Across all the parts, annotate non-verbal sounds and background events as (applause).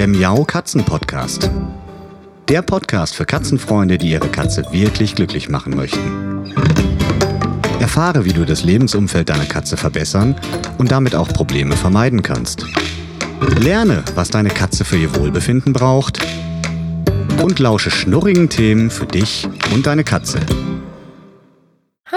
der Miau Katzen Podcast. Der Podcast für Katzenfreunde, die ihre Katze wirklich glücklich machen möchten. Erfahre, wie du das Lebensumfeld deiner Katze verbessern und damit auch Probleme vermeiden kannst. Lerne, was deine Katze für ihr Wohlbefinden braucht und lausche schnurrigen Themen für dich und deine Katze.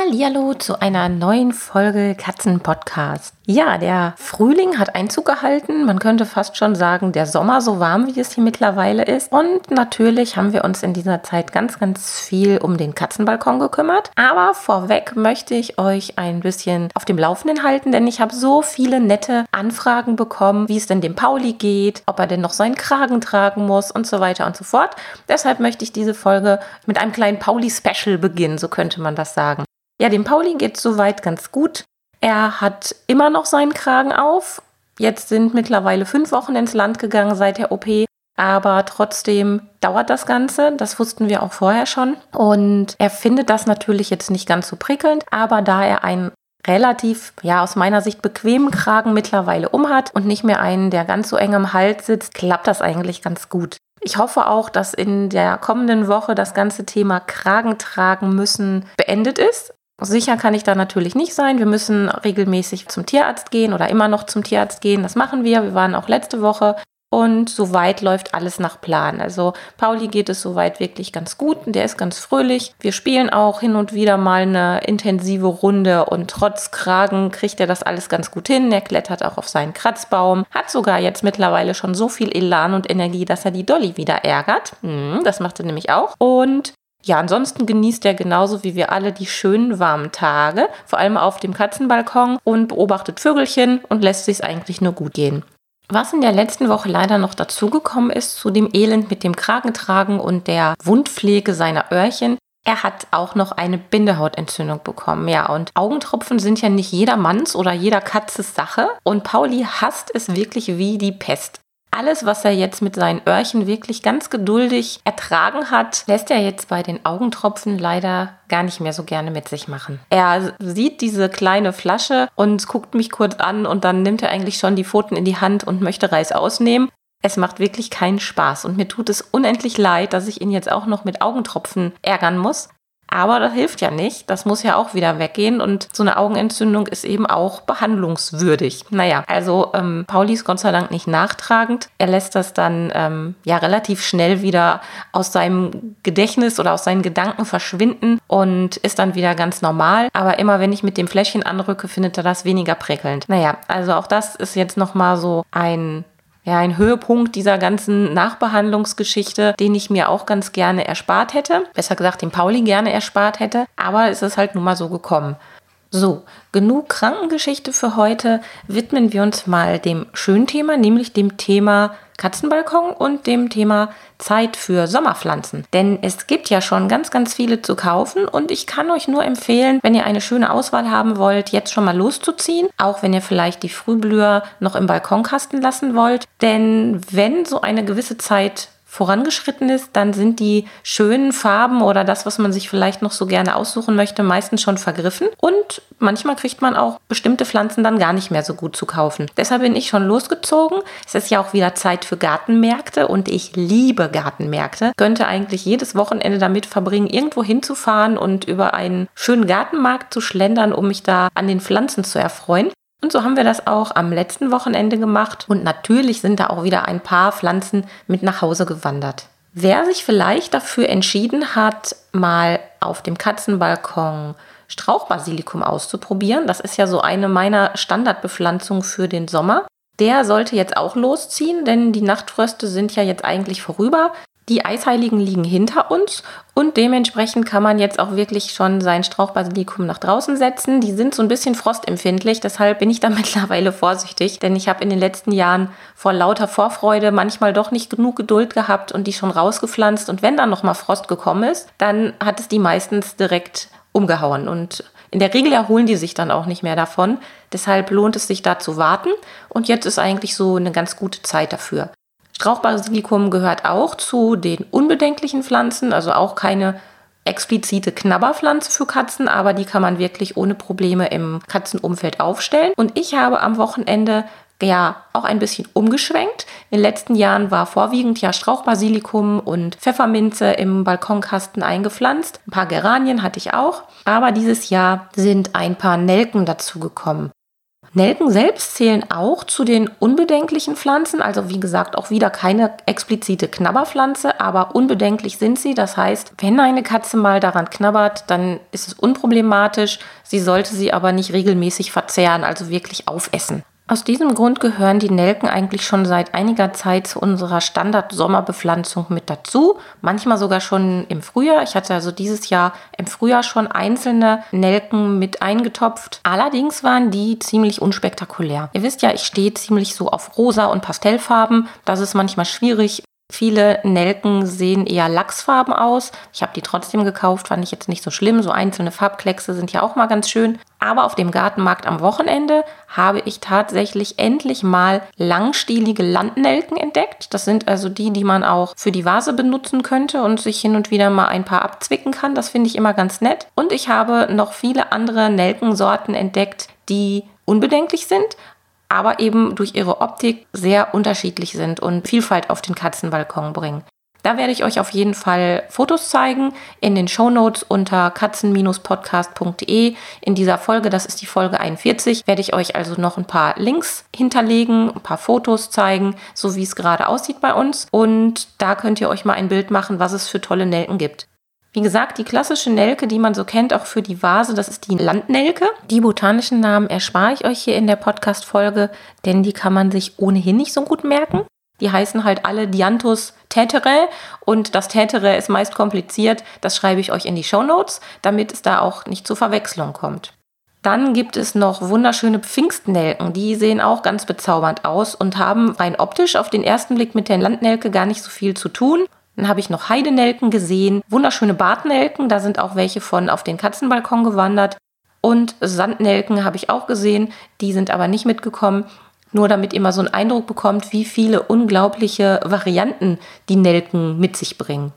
Hallihallo zu einer neuen Folge Katzenpodcast. Ja, der Frühling hat Einzug gehalten. Man könnte fast schon sagen, der Sommer so warm, wie es hier mittlerweile ist. Und natürlich haben wir uns in dieser Zeit ganz, ganz viel um den Katzenbalkon gekümmert. Aber vorweg möchte ich euch ein bisschen auf dem Laufenden halten, denn ich habe so viele nette Anfragen bekommen, wie es denn dem Pauli geht, ob er denn noch seinen Kragen tragen muss und so weiter und so fort. Deshalb möchte ich diese Folge mit einem kleinen Pauli-Special beginnen, so könnte man das sagen. Ja, dem Pauli geht soweit ganz gut. Er hat immer noch seinen Kragen auf. Jetzt sind mittlerweile fünf Wochen ins Land gegangen seit der OP. Aber trotzdem dauert das Ganze. Das wussten wir auch vorher schon. Und er findet das natürlich jetzt nicht ganz so prickelnd. Aber da er einen relativ, ja, aus meiner Sicht bequemen Kragen mittlerweile umhat und nicht mehr einen, der ganz so eng am Hals sitzt, klappt das eigentlich ganz gut. Ich hoffe auch, dass in der kommenden Woche das ganze Thema Kragen tragen müssen beendet ist. Sicher kann ich da natürlich nicht sein. Wir müssen regelmäßig zum Tierarzt gehen oder immer noch zum Tierarzt gehen. Das machen wir. Wir waren auch letzte Woche. Und soweit läuft alles nach Plan. Also Pauli geht es soweit wirklich ganz gut. Der ist ganz fröhlich. Wir spielen auch hin und wieder mal eine intensive Runde und trotz Kragen kriegt er das alles ganz gut hin. Er klettert auch auf seinen Kratzbaum. Hat sogar jetzt mittlerweile schon so viel Elan und Energie, dass er die Dolly wieder ärgert. Hm, das macht er nämlich auch. Und ja, ansonsten genießt er genauso wie wir alle die schönen warmen Tage, vor allem auf dem Katzenbalkon und beobachtet Vögelchen und lässt sich eigentlich nur gut gehen. Was in der letzten Woche leider noch dazugekommen ist zu dem Elend mit dem Kragentragen und der Wundpflege seiner Öhrchen, er hat auch noch eine Bindehautentzündung bekommen. Ja, und Augentropfen sind ja nicht jedermanns oder jeder Katzes Sache. Und Pauli hasst es wirklich wie die Pest alles, was er jetzt mit seinen Öhrchen wirklich ganz geduldig ertragen hat, lässt er jetzt bei den Augentropfen leider gar nicht mehr so gerne mit sich machen. Er sieht diese kleine Flasche und guckt mich kurz an und dann nimmt er eigentlich schon die Pfoten in die Hand und möchte Reis ausnehmen. Es macht wirklich keinen Spaß und mir tut es unendlich leid, dass ich ihn jetzt auch noch mit Augentropfen ärgern muss. Aber das hilft ja nicht. Das muss ja auch wieder weggehen. Und so eine Augenentzündung ist eben auch behandlungswürdig. Naja, also ähm, Pauli ist Gott sei Dank nicht nachtragend. Er lässt das dann ähm, ja relativ schnell wieder aus seinem Gedächtnis oder aus seinen Gedanken verschwinden und ist dann wieder ganz normal. Aber immer wenn ich mit dem Fläschchen anrücke, findet er das weniger prickelnd. Naja, also auch das ist jetzt nochmal so ein ja, ein Höhepunkt dieser ganzen Nachbehandlungsgeschichte, den ich mir auch ganz gerne erspart hätte. Besser gesagt, den Pauli gerne erspart hätte. Aber es ist halt nun mal so gekommen. So, genug Krankengeschichte für heute. Widmen wir uns mal dem schönen Thema, nämlich dem Thema Katzenbalkon und dem Thema Zeit für Sommerpflanzen. Denn es gibt ja schon ganz, ganz viele zu kaufen und ich kann euch nur empfehlen, wenn ihr eine schöne Auswahl haben wollt, jetzt schon mal loszuziehen, auch wenn ihr vielleicht die Frühblüher noch im Balkonkasten lassen wollt. Denn wenn so eine gewisse Zeit vorangeschritten ist, dann sind die schönen Farben oder das, was man sich vielleicht noch so gerne aussuchen möchte, meistens schon vergriffen. Und manchmal kriegt man auch bestimmte Pflanzen dann gar nicht mehr so gut zu kaufen. Deshalb bin ich schon losgezogen. Es ist ja auch wieder Zeit für Gartenmärkte und ich liebe Gartenmärkte. Könnte eigentlich jedes Wochenende damit verbringen, irgendwo hinzufahren und über einen schönen Gartenmarkt zu schlendern, um mich da an den Pflanzen zu erfreuen. Und so haben wir das auch am letzten Wochenende gemacht. Und natürlich sind da auch wieder ein paar Pflanzen mit nach Hause gewandert. Wer sich vielleicht dafür entschieden hat, mal auf dem Katzenbalkon Strauchbasilikum auszuprobieren, das ist ja so eine meiner Standardbepflanzungen für den Sommer, der sollte jetzt auch losziehen, denn die Nachtfröste sind ja jetzt eigentlich vorüber. Die Eisheiligen liegen hinter uns und dementsprechend kann man jetzt auch wirklich schon sein Strauchbasilikum nach draußen setzen. Die sind so ein bisschen frostempfindlich, deshalb bin ich da (laughs) mittlerweile vorsichtig, denn ich habe in den letzten Jahren vor lauter Vorfreude manchmal doch nicht genug Geduld gehabt und die schon rausgepflanzt. Und wenn dann nochmal Frost gekommen ist, dann hat es die meistens direkt umgehauen und in der Regel erholen die sich dann auch nicht mehr davon. Deshalb lohnt es sich da zu warten und jetzt ist eigentlich so eine ganz gute Zeit dafür. Strauchbasilikum gehört auch zu den unbedenklichen Pflanzen, also auch keine explizite Knabberpflanze für Katzen, aber die kann man wirklich ohne Probleme im Katzenumfeld aufstellen. Und ich habe am Wochenende ja auch ein bisschen umgeschwenkt. In den letzten Jahren war vorwiegend ja Strauchbasilikum und Pfefferminze im Balkonkasten eingepflanzt. Ein paar Geranien hatte ich auch. Aber dieses Jahr sind ein paar Nelken dazugekommen. Nelken selbst zählen auch zu den unbedenklichen Pflanzen, also wie gesagt auch wieder keine explizite Knabberpflanze, aber unbedenklich sind sie. Das heißt, wenn eine Katze mal daran knabbert, dann ist es unproblematisch. Sie sollte sie aber nicht regelmäßig verzehren, also wirklich aufessen. Aus diesem Grund gehören die Nelken eigentlich schon seit einiger Zeit zu unserer Standard-Sommerbepflanzung mit dazu. Manchmal sogar schon im Frühjahr. Ich hatte also dieses Jahr im Frühjahr schon einzelne Nelken mit eingetopft. Allerdings waren die ziemlich unspektakulär. Ihr wisst ja, ich stehe ziemlich so auf rosa und Pastellfarben. Das ist manchmal schwierig, Viele Nelken sehen eher lachsfarben aus. Ich habe die trotzdem gekauft, fand ich jetzt nicht so schlimm. So einzelne Farbkleckse sind ja auch mal ganz schön. Aber auf dem Gartenmarkt am Wochenende habe ich tatsächlich endlich mal langstielige Landnelken entdeckt. Das sind also die, die man auch für die Vase benutzen könnte und sich hin und wieder mal ein paar abzwicken kann. Das finde ich immer ganz nett. Und ich habe noch viele andere Nelkensorten entdeckt, die unbedenklich sind, aber eben durch ihre Optik sehr unterschiedlich sind und Vielfalt auf den Katzenbalkon bringen. Da werde ich euch auf jeden Fall Fotos zeigen in den Show Notes unter katzen-podcast.de. In dieser Folge, das ist die Folge 41, werde ich euch also noch ein paar Links hinterlegen, ein paar Fotos zeigen, so wie es gerade aussieht bei uns. Und da könnt ihr euch mal ein Bild machen, was es für tolle Nelken gibt. Wie gesagt, die klassische Nelke, die man so kennt, auch für die Vase, das ist die Landnelke. Die botanischen Namen erspare ich euch hier in der Podcast-Folge, denn die kann man sich ohnehin nicht so gut merken. Die heißen halt alle Dianthus tetere und das tetere ist meist kompliziert. Das schreibe ich euch in die Show Notes, damit es da auch nicht zu Verwechslung kommt. Dann gibt es noch wunderschöne Pfingstnelken. Die sehen auch ganz bezaubernd aus und haben rein optisch auf den ersten Blick mit der Landnelke gar nicht so viel zu tun. Dann habe ich noch Heidenelken gesehen, wunderschöne Bartnelken, da sind auch welche von auf den Katzenbalkon gewandert. Und Sandnelken habe ich auch gesehen, die sind aber nicht mitgekommen. Nur damit ihr mal so einen Eindruck bekommt, wie viele unglaubliche Varianten die Nelken mit sich bringen.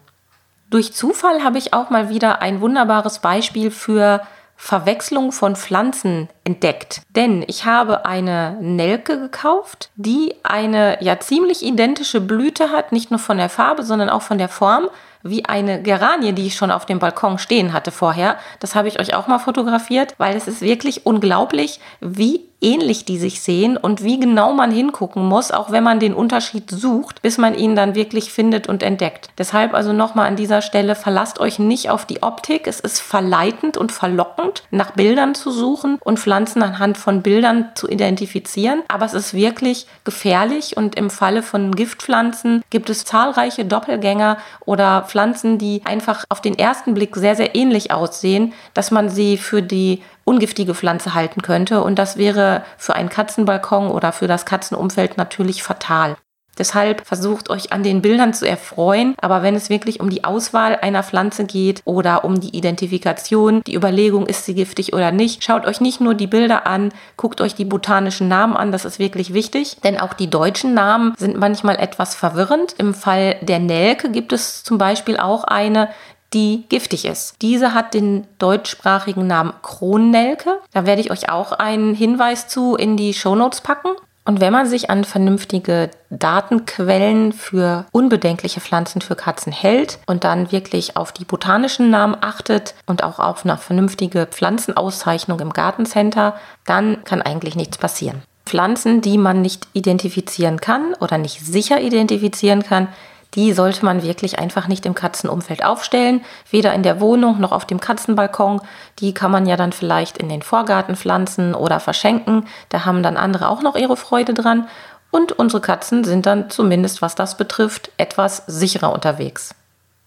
Durch Zufall habe ich auch mal wieder ein wunderbares Beispiel für Verwechslung von Pflanzen entdeckt. Denn ich habe eine Nelke gekauft, die eine ja ziemlich identische Blüte hat, nicht nur von der Farbe, sondern auch von der Form wie eine Geranie, die ich schon auf dem Balkon stehen hatte vorher. Das habe ich euch auch mal fotografiert, weil es ist wirklich unglaublich, wie ähnlich die sich sehen und wie genau man hingucken muss, auch wenn man den Unterschied sucht, bis man ihn dann wirklich findet und entdeckt. Deshalb also nochmal an dieser Stelle, verlasst euch nicht auf die Optik. Es ist verleitend und verlockend, nach Bildern zu suchen und Pflanzen anhand von Bildern zu identifizieren. Aber es ist wirklich gefährlich und im Falle von Giftpflanzen gibt es zahlreiche Doppelgänger oder Pflanzen, die einfach auf den ersten Blick sehr, sehr ähnlich aussehen, dass man sie für die ungiftige Pflanze halten könnte. Und das wäre für einen Katzenbalkon oder für das Katzenumfeld natürlich fatal. Deshalb versucht euch an den Bildern zu erfreuen, aber wenn es wirklich um die Auswahl einer Pflanze geht oder um die Identifikation, die Überlegung, ist sie giftig oder nicht, schaut euch nicht nur die Bilder an, guckt euch die botanischen Namen an, das ist wirklich wichtig, denn auch die deutschen Namen sind manchmal etwas verwirrend. Im Fall der Nelke gibt es zum Beispiel auch eine, die giftig ist. Diese hat den deutschsprachigen Namen Kronnelke. Da werde ich euch auch einen Hinweis zu in die Shownotes packen. Und wenn man sich an vernünftige Datenquellen für unbedenkliche Pflanzen für Katzen hält und dann wirklich auf die botanischen Namen achtet und auch auf eine vernünftige Pflanzenauszeichnung im Gartencenter, dann kann eigentlich nichts passieren. Pflanzen, die man nicht identifizieren kann oder nicht sicher identifizieren kann, die sollte man wirklich einfach nicht im Katzenumfeld aufstellen, weder in der Wohnung noch auf dem Katzenbalkon. Die kann man ja dann vielleicht in den Vorgarten pflanzen oder verschenken. Da haben dann andere auch noch ihre Freude dran. Und unsere Katzen sind dann zumindest, was das betrifft, etwas sicherer unterwegs.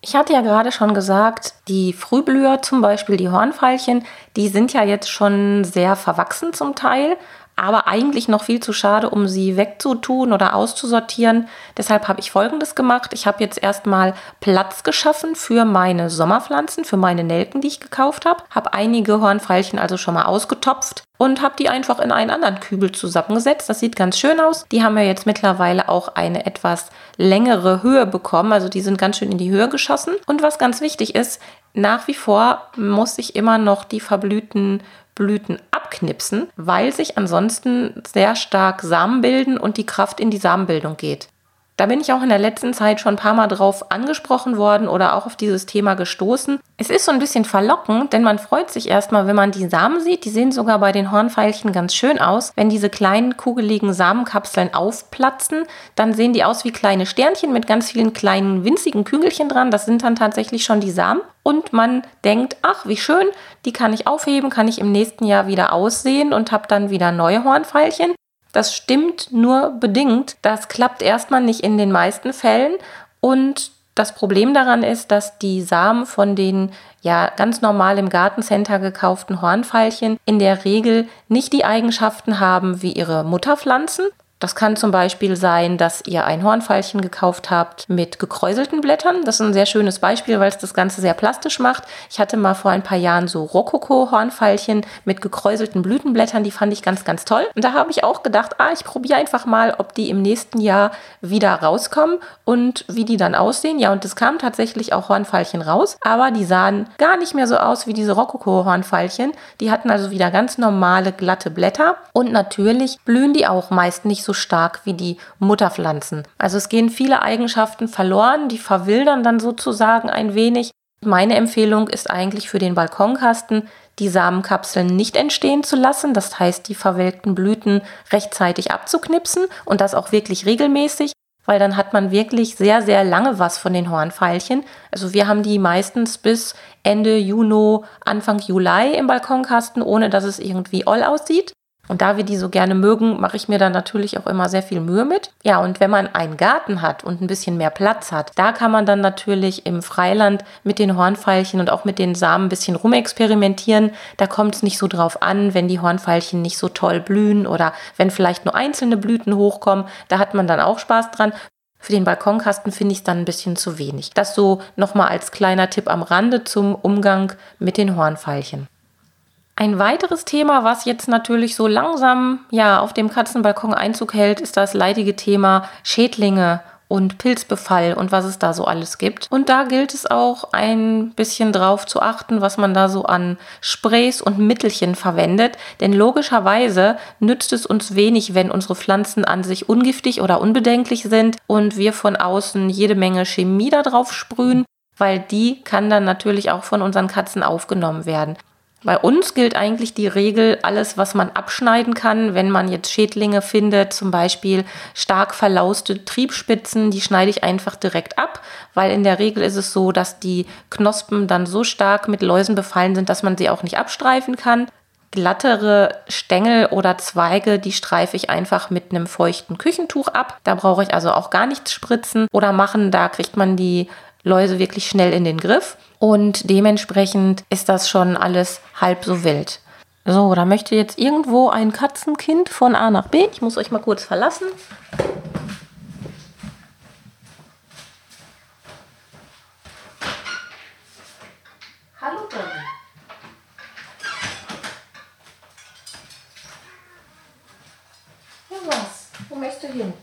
Ich hatte ja gerade schon gesagt, die Frühblüher, zum Beispiel die Hornfeilchen, die sind ja jetzt schon sehr verwachsen zum Teil aber eigentlich noch viel zu schade, um sie wegzutun oder auszusortieren. Deshalb habe ich Folgendes gemacht. Ich habe jetzt erstmal Platz geschaffen für meine Sommerpflanzen, für meine Nelken, die ich gekauft habe. Habe einige Hornfeilchen also schon mal ausgetopft und habe die einfach in einen anderen Kübel zusammengesetzt. Das sieht ganz schön aus. Die haben ja jetzt mittlerweile auch eine etwas längere Höhe bekommen. Also die sind ganz schön in die Höhe geschossen. Und was ganz wichtig ist, nach wie vor muss ich immer noch die verblühten Blüten abknipsen, weil sich ansonsten sehr stark Samen bilden und die Kraft in die Samenbildung geht. Da bin ich auch in der letzten Zeit schon ein paar Mal drauf angesprochen worden oder auch auf dieses Thema gestoßen. Es ist so ein bisschen verlockend, denn man freut sich erstmal, wenn man die Samen sieht. Die sehen sogar bei den Hornfeilchen ganz schön aus. Wenn diese kleinen kugeligen Samenkapseln aufplatzen, dann sehen die aus wie kleine Sternchen mit ganz vielen kleinen winzigen Kügelchen dran. Das sind dann tatsächlich schon die Samen. Und man denkt, ach, wie schön, die kann ich aufheben, kann ich im nächsten Jahr wieder aussehen und habe dann wieder neue Hornfeilchen. Das stimmt nur bedingt. Das klappt erstmal nicht in den meisten Fällen. Und das Problem daran ist, dass die Samen von den ja ganz normal im Gartencenter gekauften Hornfeilchen in der Regel nicht die Eigenschaften haben wie ihre Mutterpflanzen. Das kann zum Beispiel sein, dass ihr ein Hornfeilchen gekauft habt mit gekräuselten Blättern. Das ist ein sehr schönes Beispiel, weil es das Ganze sehr plastisch macht. Ich hatte mal vor ein paar Jahren so Rokoko-Hornfeilchen mit gekräuselten Blütenblättern. Die fand ich ganz, ganz toll. Und da habe ich auch gedacht, ah, ich probiere einfach mal, ob die im nächsten Jahr wieder rauskommen und wie die dann aussehen. Ja, und es kamen tatsächlich auch Hornfeilchen raus, aber die sahen gar nicht mehr so aus wie diese Rokoko-Hornfeilchen. Die hatten also wieder ganz normale, glatte Blätter. Und natürlich blühen die auch meist nicht so so stark wie die Mutterpflanzen. Also es gehen viele Eigenschaften verloren, die verwildern dann sozusagen ein wenig. Meine Empfehlung ist eigentlich für den Balkonkasten, die Samenkapseln nicht entstehen zu lassen, das heißt die verwelkten Blüten rechtzeitig abzuknipsen und das auch wirklich regelmäßig, weil dann hat man wirklich sehr, sehr lange was von den Hornfeilchen. Also wir haben die meistens bis Ende Juni, Anfang Juli im Balkonkasten, ohne dass es irgendwie oll aussieht. Und da wir die so gerne mögen, mache ich mir da natürlich auch immer sehr viel Mühe mit. Ja, und wenn man einen Garten hat und ein bisschen mehr Platz hat, da kann man dann natürlich im Freiland mit den Hornfeilchen und auch mit den Samen ein bisschen rumexperimentieren. Da kommt es nicht so drauf an, wenn die Hornfeilchen nicht so toll blühen oder wenn vielleicht nur einzelne Blüten hochkommen. Da hat man dann auch Spaß dran. Für den Balkonkasten finde ich es dann ein bisschen zu wenig. Das so nochmal als kleiner Tipp am Rande zum Umgang mit den Hornfeilchen. Ein weiteres Thema, was jetzt natürlich so langsam ja auf dem Katzenbalkon Einzug hält, ist das leidige Thema Schädlinge und Pilzbefall und was es da so alles gibt. Und da gilt es auch ein bisschen drauf zu achten, was man da so an Sprays und Mittelchen verwendet. Denn logischerweise nützt es uns wenig, wenn unsere Pflanzen an sich ungiftig oder unbedenklich sind und wir von außen jede Menge Chemie da drauf sprühen weil die kann dann natürlich auch von unseren Katzen aufgenommen werden. Bei uns gilt eigentlich die Regel, alles, was man abschneiden kann, wenn man jetzt Schädlinge findet, zum Beispiel stark verlauste Triebspitzen, die schneide ich einfach direkt ab, weil in der Regel ist es so, dass die Knospen dann so stark mit Läusen befallen sind, dass man sie auch nicht abstreifen kann. Glattere Stängel oder Zweige, die streife ich einfach mit einem feuchten Küchentuch ab. Da brauche ich also auch gar nichts spritzen oder machen. Da kriegt man die Läuse wirklich schnell in den Griff. Und dementsprechend ist das schon alles halb so wild. So, da möchte jetzt irgendwo ein Katzenkind von A nach B. Ich muss euch mal kurz verlassen. Hallo Dolly. Ja was? Wo möchtest du hin?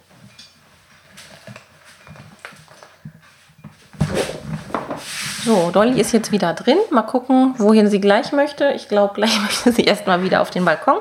So, Dolly ist jetzt wieder drin. Mal gucken, wohin sie gleich möchte. Ich glaube, gleich (laughs) möchte sie erstmal wieder auf den Balkon.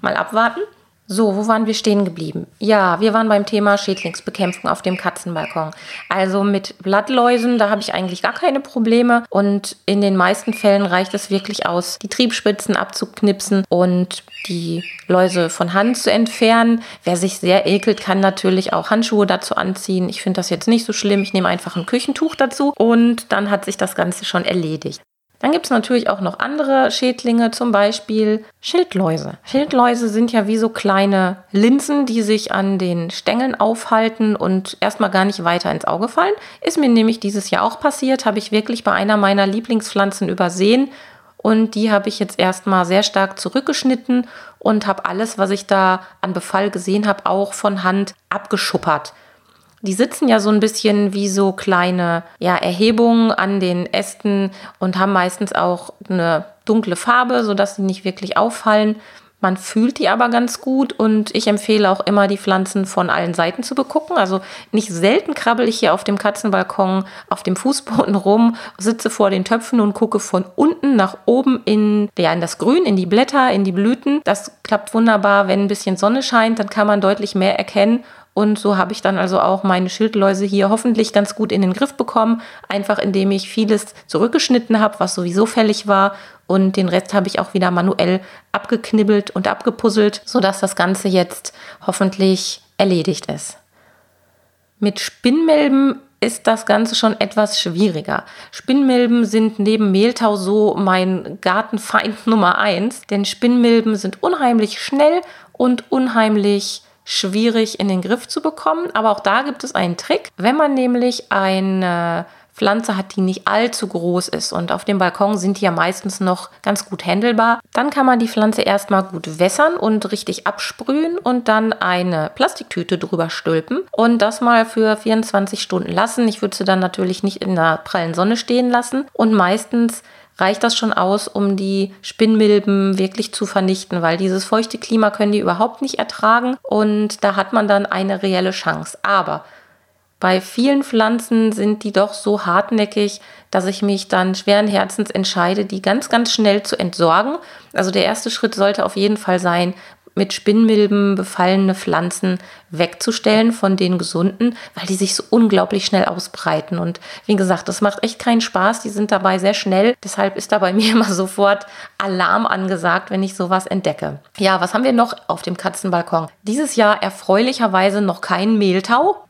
Mal abwarten. So, wo waren wir stehen geblieben? Ja, wir waren beim Thema Schädlingsbekämpfung auf dem Katzenbalkon. Also mit Blattläusen, da habe ich eigentlich gar keine Probleme und in den meisten Fällen reicht es wirklich aus, die Triebspitzen abzuknipsen und die Läuse von Hand zu entfernen. Wer sich sehr ekelt, kann natürlich auch Handschuhe dazu anziehen. Ich finde das jetzt nicht so schlimm. Ich nehme einfach ein Küchentuch dazu und dann hat sich das Ganze schon erledigt. Dann gibt es natürlich auch noch andere Schädlinge, zum Beispiel Schildläuse. Schildläuse sind ja wie so kleine Linsen, die sich an den Stängeln aufhalten und erstmal gar nicht weiter ins Auge fallen. Ist mir nämlich dieses Jahr auch passiert, habe ich wirklich bei einer meiner Lieblingspflanzen übersehen und die habe ich jetzt erstmal sehr stark zurückgeschnitten und habe alles, was ich da an Befall gesehen habe, auch von Hand abgeschuppert. Die sitzen ja so ein bisschen wie so kleine ja, Erhebungen an den Ästen und haben meistens auch eine dunkle Farbe, sodass sie nicht wirklich auffallen. Man fühlt die aber ganz gut und ich empfehle auch immer, die Pflanzen von allen Seiten zu begucken. Also nicht selten krabbel ich hier auf dem Katzenbalkon auf dem Fußboden rum, sitze vor den Töpfen und gucke von unten nach oben in, ja, in das Grün, in die Blätter, in die Blüten. Das klappt wunderbar. Wenn ein bisschen Sonne scheint, dann kann man deutlich mehr erkennen. Und so habe ich dann also auch meine Schildläuse hier hoffentlich ganz gut in den Griff bekommen, einfach indem ich vieles zurückgeschnitten habe, was sowieso fällig war. Und den Rest habe ich auch wieder manuell abgeknibbelt und abgepuzzelt, sodass das Ganze jetzt hoffentlich erledigt ist. Mit Spinnmilben ist das Ganze schon etwas schwieriger. Spinnmilben sind neben Mehltau so mein Gartenfeind (laughs) Nummer eins, denn Spinnmilben sind unheimlich schnell und unheimlich schwierig in den Griff zu bekommen. Aber auch da gibt es einen Trick. Wenn man nämlich eine Pflanze hat, die nicht allzu groß ist und auf dem Balkon sind die ja meistens noch ganz gut händelbar, dann kann man die Pflanze erstmal gut wässern und richtig absprühen und dann eine Plastiktüte drüber stülpen und das mal für 24 Stunden lassen. Ich würde sie dann natürlich nicht in der prallen Sonne stehen lassen und meistens reicht das schon aus, um die Spinnmilben wirklich zu vernichten, weil dieses feuchte Klima können die überhaupt nicht ertragen und da hat man dann eine reelle Chance. Aber bei vielen Pflanzen sind die doch so hartnäckig, dass ich mich dann schweren Herzens entscheide, die ganz, ganz schnell zu entsorgen. Also der erste Schritt sollte auf jeden Fall sein, mit Spinnmilben befallene Pflanzen wegzustellen von den gesunden, weil die sich so unglaublich schnell ausbreiten. Und wie gesagt, das macht echt keinen Spaß. Die sind dabei sehr schnell. Deshalb ist da bei (laughs) mir immer sofort Alarm angesagt, wenn ich sowas entdecke. Ja, was haben wir noch auf dem Katzenbalkon? Dieses Jahr erfreulicherweise noch kein Mehltau.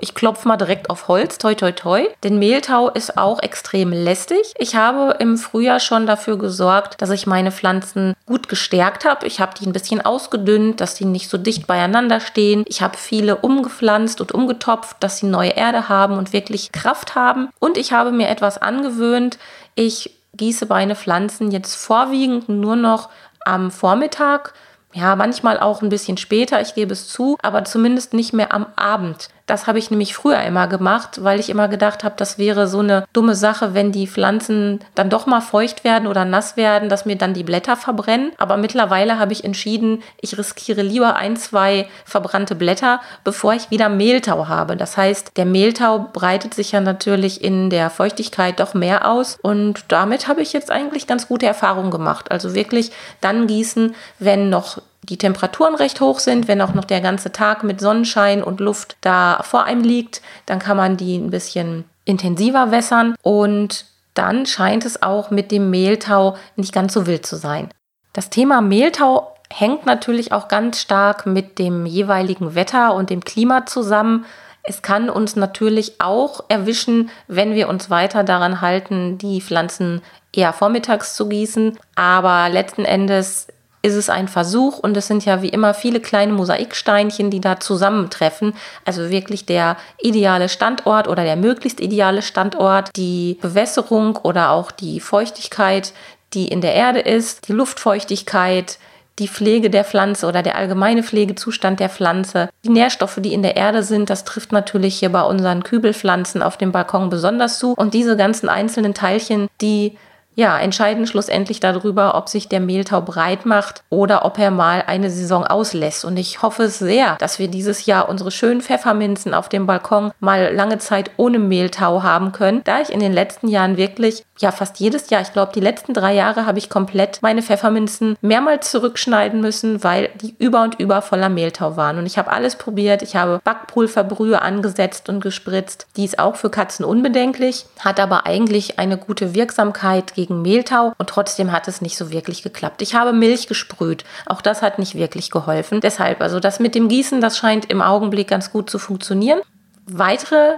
Ich klopfe mal direkt auf Holz, toi toi toi. Denn Mehltau ist auch extrem lästig. Ich habe im Frühjahr schon dafür gesorgt, dass ich meine Pflanzen gut gestärkt habe. Ich habe die ein bisschen ausgedünnt, dass die nicht so dicht beieinander stehen. Ich habe viele umgepflanzt und umgetopft, dass sie neue Erde haben und wirklich Kraft haben. Und ich habe mir etwas angewöhnt. Ich gieße meine Pflanzen jetzt vorwiegend nur noch am Vormittag ja, manchmal auch ein bisschen später, ich gebe es zu, aber zumindest nicht mehr am Abend. Das habe ich nämlich früher immer gemacht, weil ich immer gedacht habe, das wäre so eine dumme Sache, wenn die Pflanzen dann doch mal feucht werden oder nass werden, dass mir dann die Blätter verbrennen. Aber mittlerweile habe ich entschieden, ich riskiere lieber ein, zwei verbrannte Blätter, bevor ich wieder Mehltau habe. Das heißt, der Mehltau breitet sich ja natürlich in der Feuchtigkeit doch mehr aus und damit habe ich jetzt eigentlich ganz gute Erfahrungen gemacht. Also wirklich dann gießen, wenn noch die Temperaturen recht hoch sind, wenn auch noch der ganze Tag mit Sonnenschein und Luft da vor einem liegt, dann kann man die ein bisschen intensiver wässern und dann scheint es auch mit dem Mehltau nicht ganz so wild zu sein. Das Thema Mehltau hängt natürlich auch ganz stark mit dem jeweiligen Wetter und dem Klima zusammen. Es kann uns natürlich auch erwischen, wenn wir uns weiter daran halten, die Pflanzen eher vormittags zu gießen. Aber letzten Endes ist es ein Versuch und es sind ja wie immer viele kleine Mosaiksteinchen, die da zusammentreffen. Also wirklich der ideale Standort oder der möglichst ideale Standort, die Bewässerung oder auch die Feuchtigkeit, die in der Erde ist, die Luftfeuchtigkeit, die Pflege der Pflanze oder der allgemeine Pflegezustand der Pflanze, die Nährstoffe, die in der Erde sind, das trifft natürlich hier bei unseren Kübelpflanzen auf dem Balkon besonders zu. Und diese ganzen einzelnen Teilchen, die ja, entscheiden schlussendlich darüber, ob sich der Mehltau breit macht oder ob er mal eine Saison auslässt. Und ich hoffe sehr, dass wir dieses Jahr unsere schönen Pfefferminzen auf dem Balkon mal lange Zeit ohne Mehltau haben können, da ich in den letzten Jahren wirklich, ja, fast jedes Jahr, ich glaube, die letzten drei Jahre habe ich komplett meine Pfefferminzen mehrmals zurückschneiden müssen, weil die über und über voller Mehltau waren. Und ich habe alles probiert. Ich habe Backpulverbrühe angesetzt und gespritzt. Die ist auch für Katzen unbedenklich, hat aber eigentlich eine gute Wirksamkeit gegen gegen Mehltau und trotzdem hat es nicht so wirklich geklappt. Ich habe Milch gesprüht. Auch das hat nicht wirklich geholfen. Deshalb, also das mit dem Gießen, das scheint im Augenblick ganz gut zu funktionieren. Weitere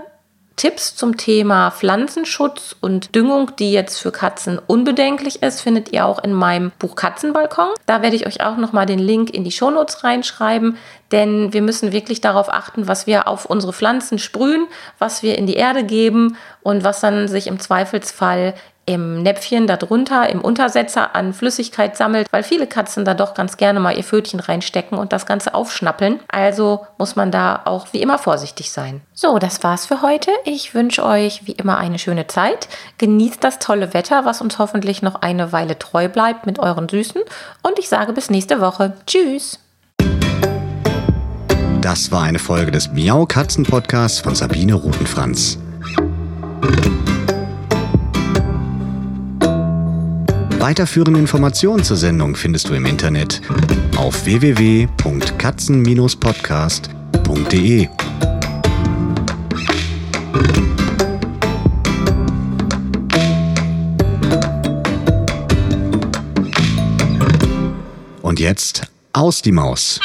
Tipps zum Thema Pflanzenschutz und Düngung, die jetzt für Katzen unbedenklich ist, findet ihr auch in meinem Buch Katzenbalkon. Da werde ich euch auch nochmal den Link in die Shownotes reinschreiben, denn wir müssen wirklich darauf achten, was wir auf unsere Pflanzen sprühen, was wir in die Erde geben und was dann sich im Zweifelsfall im Näpfchen darunter, im Untersetzer an Flüssigkeit sammelt, weil viele Katzen da doch ganz gerne mal ihr Fötchen reinstecken und das Ganze aufschnappeln. Also muss man da auch wie immer vorsichtig sein. So, das war's für heute. Ich wünsche euch wie immer eine schöne Zeit. Genießt das tolle Wetter, was uns hoffentlich noch eine Weile treu bleibt mit euren Süßen. Und ich sage bis nächste Woche. Tschüss. Das war eine Folge des Miau Katzen Podcasts von Sabine Rutenfranz. Weiterführende Informationen zur Sendung findest du im Internet auf www.katzen-podcast.de. Und jetzt aus die Maus.